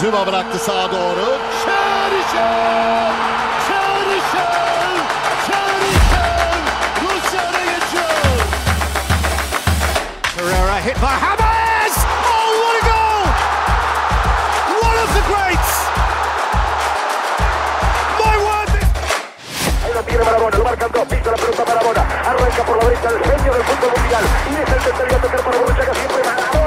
Zuma bıraktı sağa doğru. Çerişev! Çerişev! Çerişev! Rusya öne geçiyor. Pereira hit by Hammers! Oh, what a goal! One of the greats! My word! Ahí lo tiene Marabona, lo marcan dos, pisa la pelota Marabona, arranca por la derecha el genio del fútbol mundial, y es el tercero a tocar para Borruchaga siempre Marabona,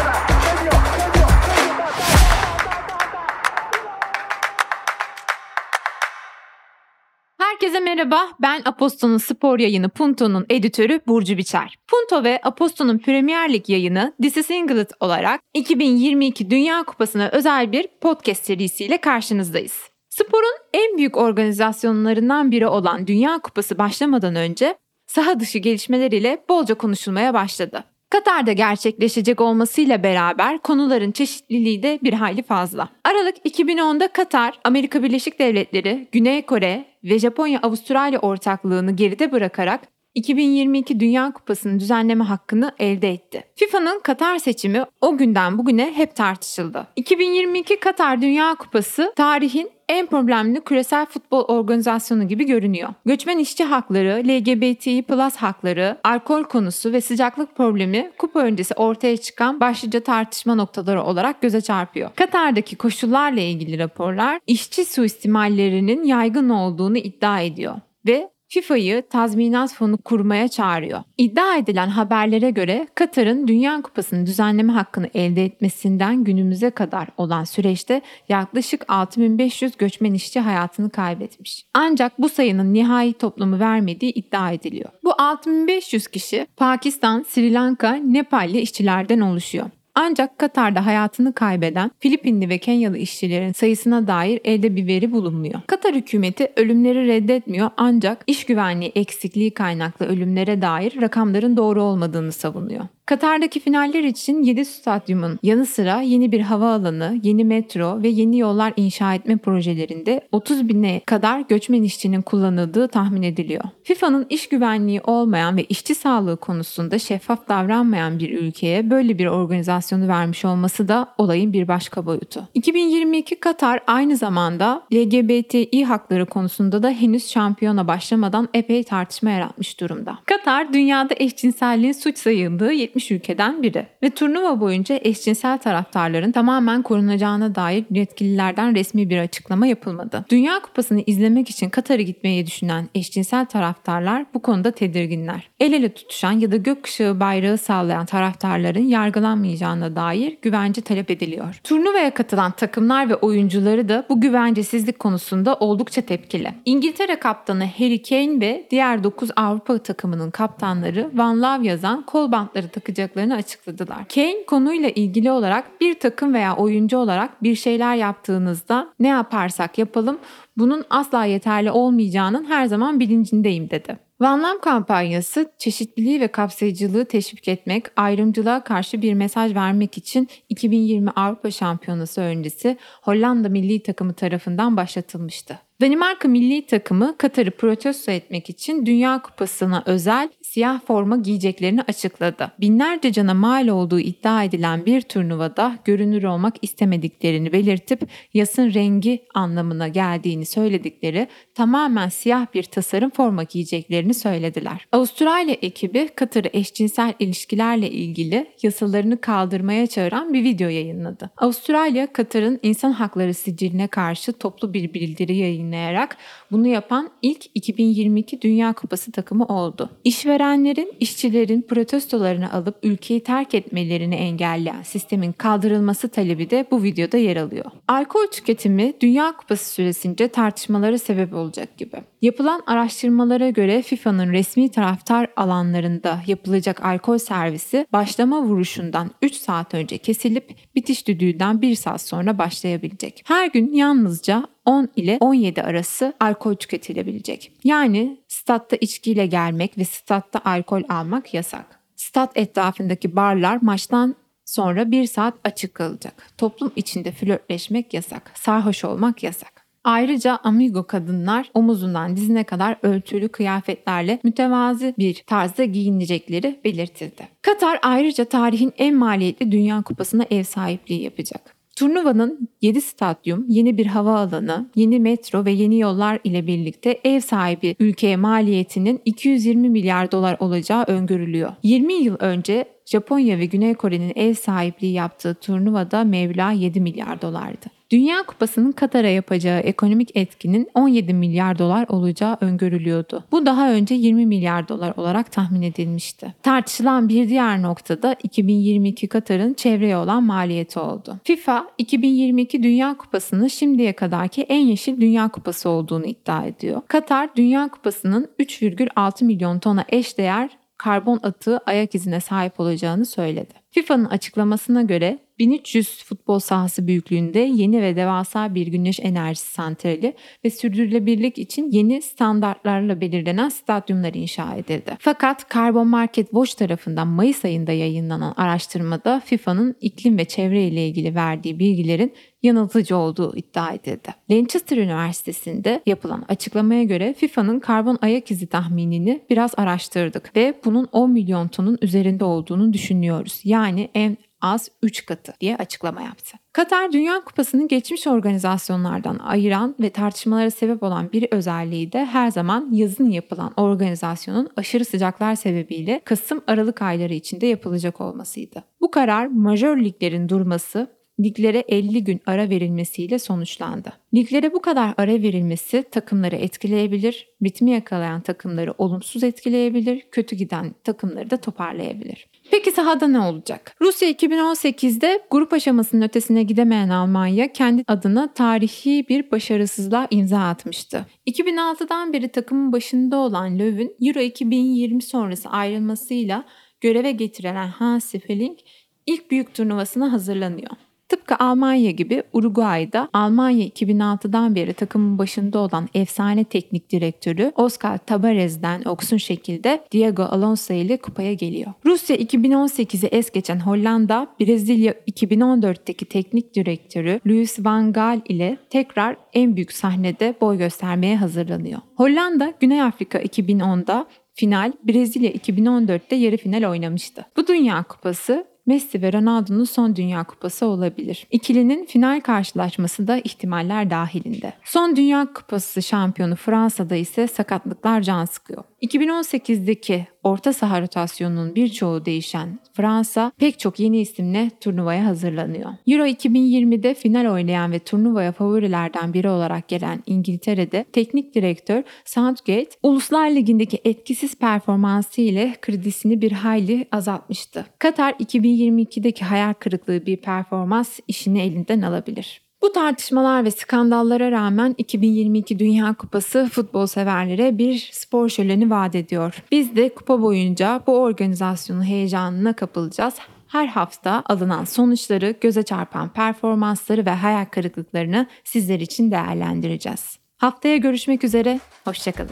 Herkese merhaba. Ben Aposto'nun spor yayını Punto'nun editörü Burcu Biçer. Punto ve Aposto'nun Premier Lig yayını This is England olarak 2022 Dünya Kupası'na özel bir podcast serisiyle karşınızdayız. Sporun en büyük organizasyonlarından biri olan Dünya Kupası başlamadan önce saha dışı gelişmeler ile bolca konuşulmaya başladı. Katar'da gerçekleşecek olmasıyla beraber konuların çeşitliliği de bir hayli fazla. Aralık 2010'da Katar, Amerika Birleşik Devletleri, Güney Kore ve Japonya-Avustralya ortaklığını geride bırakarak 2022 Dünya Kupası'nın düzenleme hakkını elde etti. FIFA'nın Katar seçimi o günden bugüne hep tartışıldı. 2022 Katar Dünya Kupası tarihin en problemli küresel futbol organizasyonu gibi görünüyor. Göçmen işçi hakları, LGBTİ plus hakları, alkol konusu ve sıcaklık problemi kupa öncesi ortaya çıkan başlıca tartışma noktaları olarak göze çarpıyor. Katar'daki koşullarla ilgili raporlar işçi suistimallerinin yaygın olduğunu iddia ediyor ve FIFA'yı tazminat fonu kurmaya çağırıyor. İddia edilen haberlere göre Katar'ın Dünya Kupası'nın düzenleme hakkını elde etmesinden günümüze kadar olan süreçte yaklaşık 6500 göçmen işçi hayatını kaybetmiş. Ancak bu sayının nihai toplumu vermediği iddia ediliyor. Bu 6500 kişi Pakistan, Sri Lanka, Nepalli işçilerden oluşuyor. Ancak Katar'da hayatını kaybeden Filipinli ve Kenyalı işçilerin sayısına dair elde bir veri bulunmuyor. Katar hükümeti ölümleri reddetmiyor ancak iş güvenliği eksikliği kaynaklı ölümlere dair rakamların doğru olmadığını savunuyor. Katar'daki finaller için 7 stadyumun yanı sıra yeni bir havaalanı, yeni metro ve yeni yollar inşa etme projelerinde 30 bine kadar göçmen işçinin kullanıldığı tahmin ediliyor. FIFA'nın iş güvenliği olmayan ve işçi sağlığı konusunda şeffaf davranmayan bir ülkeye böyle bir organizasyonu vermiş olması da olayın bir başka boyutu. 2022 Katar aynı zamanda LGBTİ hakları konusunda da henüz şampiyona başlamadan epey tartışma yaratmış durumda. Katar dünyada eşcinselliğin suç sayıldığı 70 ülkeden biri ve turnuva boyunca eşcinsel taraftarların tamamen korunacağına dair yetkililerden resmi bir açıklama yapılmadı. Dünya Kupası'nı izlemek için Katar'a gitmeyi düşünen eşcinsel taraftarlar bu konuda tedirginler. El ele tutuşan ya da gökkuşağı bayrağı sallayan taraftarların yargılanmayacağına dair güvence talep ediliyor. Turnuvaya katılan takımlar ve oyuncuları da bu güvencesizlik konusunda oldukça tepkili. İngiltere kaptanı Harry Kane ve diğer 9 Avrupa takımının kaptanları Van Love yazan kol bantları takacaklarını açıkladılar. Kane konuyla ilgili olarak bir takım veya oyuncu olarak bir şeyler yaptığınızda ne yaparsak yapalım bunun asla yeterli olmayacağının her zaman bilincindeyim dedi. Van Lam kampanyası çeşitliliği ve kapsayıcılığı teşvik etmek, ayrımcılığa karşı bir mesaj vermek için 2020 Avrupa Şampiyonası öncesi Hollanda milli takımı tarafından başlatılmıştı. Danimarka milli takımı Katar'ı protesto etmek için Dünya Kupası'na özel siyah forma giyeceklerini açıkladı. Binlerce cana mal olduğu iddia edilen bir turnuvada görünür olmak istemediklerini belirtip yasın rengi anlamına geldiğini söyledikleri tamamen siyah bir tasarım forma giyeceklerini söylediler. Avustralya ekibi Katar'ı eşcinsel ilişkilerle ilgili yasalarını kaldırmaya çağıran bir video yayınladı. Avustralya, Katar'ın insan hakları siciline karşı toplu bir bildiri yayınlayarak bunu yapan ilk 2022 Dünya Kupası takımı oldu. İşverenlerin, işçilerin protestolarını alıp ülkeyi terk etmelerini engelleyen sistemin kaldırılması talebi de bu videoda yer alıyor. Alkol tüketimi Dünya Kupası süresince tartışmalara sebep olacak gibi. Yapılan araştırmalara göre FIFA'nın resmi taraftar alanlarında yapılacak alkol servisi başlama vuruşundan 3 saat önce kesilip bitiş düdüğünden 1 saat sonra başlayabilecek. Her gün yalnızca 10 ile 17 arası alkol tüketilebilecek. Yani statta içkiyle gelmek ve statta alkol almak yasak. Stat etrafındaki barlar maçtan sonra bir saat açık kalacak. Toplum içinde flörtleşmek yasak. Sarhoş olmak yasak. Ayrıca amigo kadınlar omuzundan dizine kadar ölçülü kıyafetlerle mütevazi bir tarzda giyinecekleri belirtildi. Katar ayrıca tarihin en maliyetli Dünya Kupası'na ev sahipliği yapacak. Turnuvanın 7 stadyum, yeni bir havaalanı, yeni metro ve yeni yollar ile birlikte ev sahibi ülkeye maliyetinin 220 milyar dolar olacağı öngörülüyor. 20 yıl önce Japonya ve Güney Kore'nin ev sahipliği yaptığı turnuvada mevla 7 milyar dolardı. Dünya Kupası'nın Katar'a yapacağı ekonomik etkinin 17 milyar dolar olacağı öngörülüyordu. Bu daha önce 20 milyar dolar olarak tahmin edilmişti. Tartışılan bir diğer noktada 2022 Katar'ın çevreye olan maliyeti oldu. FIFA 2022 Dünya Kupası'nı şimdiye kadarki en yeşil Dünya Kupası olduğunu iddia ediyor. Katar Dünya Kupası'nın 3,6 milyon tona eşdeğer karbon atığı ayak izine sahip olacağını söyledi. FIFA'nın açıklamasına göre 1300 futbol sahası büyüklüğünde yeni ve devasa bir güneş enerjisi santrali ve sürdürülebilirlik için yeni standartlarla belirlenen stadyumlar inşa edildi. Fakat Carbon Market Watch tarafından Mayıs ayında yayınlanan araştırmada FIFA'nın iklim ve çevre ile ilgili verdiği bilgilerin yanıltıcı olduğu iddia edildi. Lancaster Üniversitesi'nde yapılan açıklamaya göre FIFA'nın karbon ayak izi tahminini biraz araştırdık ve bunun 10 milyon tonun üzerinde olduğunu düşünüyoruz. Yani en az 3 katı diye açıklama yaptı. Katar Dünya Kupası'nı geçmiş organizasyonlardan ayıran ve tartışmalara sebep olan bir özelliği de her zaman yazın yapılan organizasyonun aşırı sıcaklar sebebiyle Kasım-Aralık ayları içinde yapılacak olmasıydı. Bu karar majör liglerin durması liglere 50 gün ara verilmesiyle sonuçlandı. Liglere bu kadar ara verilmesi takımları etkileyebilir, ritmi yakalayan takımları olumsuz etkileyebilir, kötü giden takımları da toparlayabilir. Peki sahada ne olacak? Rusya 2018'de grup aşamasının ötesine gidemeyen Almanya kendi adına tarihi bir başarısızlığa imza atmıştı. 2006'dan beri takımın başında olan Löw'ün Euro 2020 sonrası ayrılmasıyla göreve getirilen Hansi Flick ilk büyük turnuvasına hazırlanıyor. Tıpkı Almanya gibi Uruguay'da Almanya 2006'dan beri takımın başında olan efsane teknik direktörü Oscar Tabarez'den oksun şekilde Diego Alonso ile kupaya geliyor. Rusya 2018'i es geçen Hollanda, Brezilya 2014'teki teknik direktörü Luis van Gaal ile tekrar en büyük sahnede boy göstermeye hazırlanıyor. Hollanda, Güney Afrika 2010'da final, Brezilya 2014'te yarı final oynamıştı. Bu Dünya Kupası Messi ve Ronaldo'nun son Dünya Kupası olabilir. İkilinin final karşılaşması da ihtimaller dahilinde. Son Dünya Kupası şampiyonu Fransa'da ise sakatlıklar can sıkıyor. 2018'deki orta saha rotasyonunun birçoğu değişen Fransa pek çok yeni isimle turnuvaya hazırlanıyor. Euro 2020'de final oynayan ve turnuvaya favorilerden biri olarak gelen İngiltere'de teknik direktör Southgate, Uluslar Ligi'ndeki etkisiz performansı ile kredisini bir hayli azaltmıştı. Katar 2022'deki hayal kırıklığı bir performans işini elinden alabilir. Bu tartışmalar ve skandallara rağmen 2022 Dünya Kupası futbol severlere bir spor şöleni vaat ediyor. Biz de kupa boyunca bu organizasyonun heyecanına kapılacağız. Her hafta alınan sonuçları, göze çarpan performansları ve hayal kırıklıklarını sizler için değerlendireceğiz. Haftaya görüşmek üzere, hoşçakalın.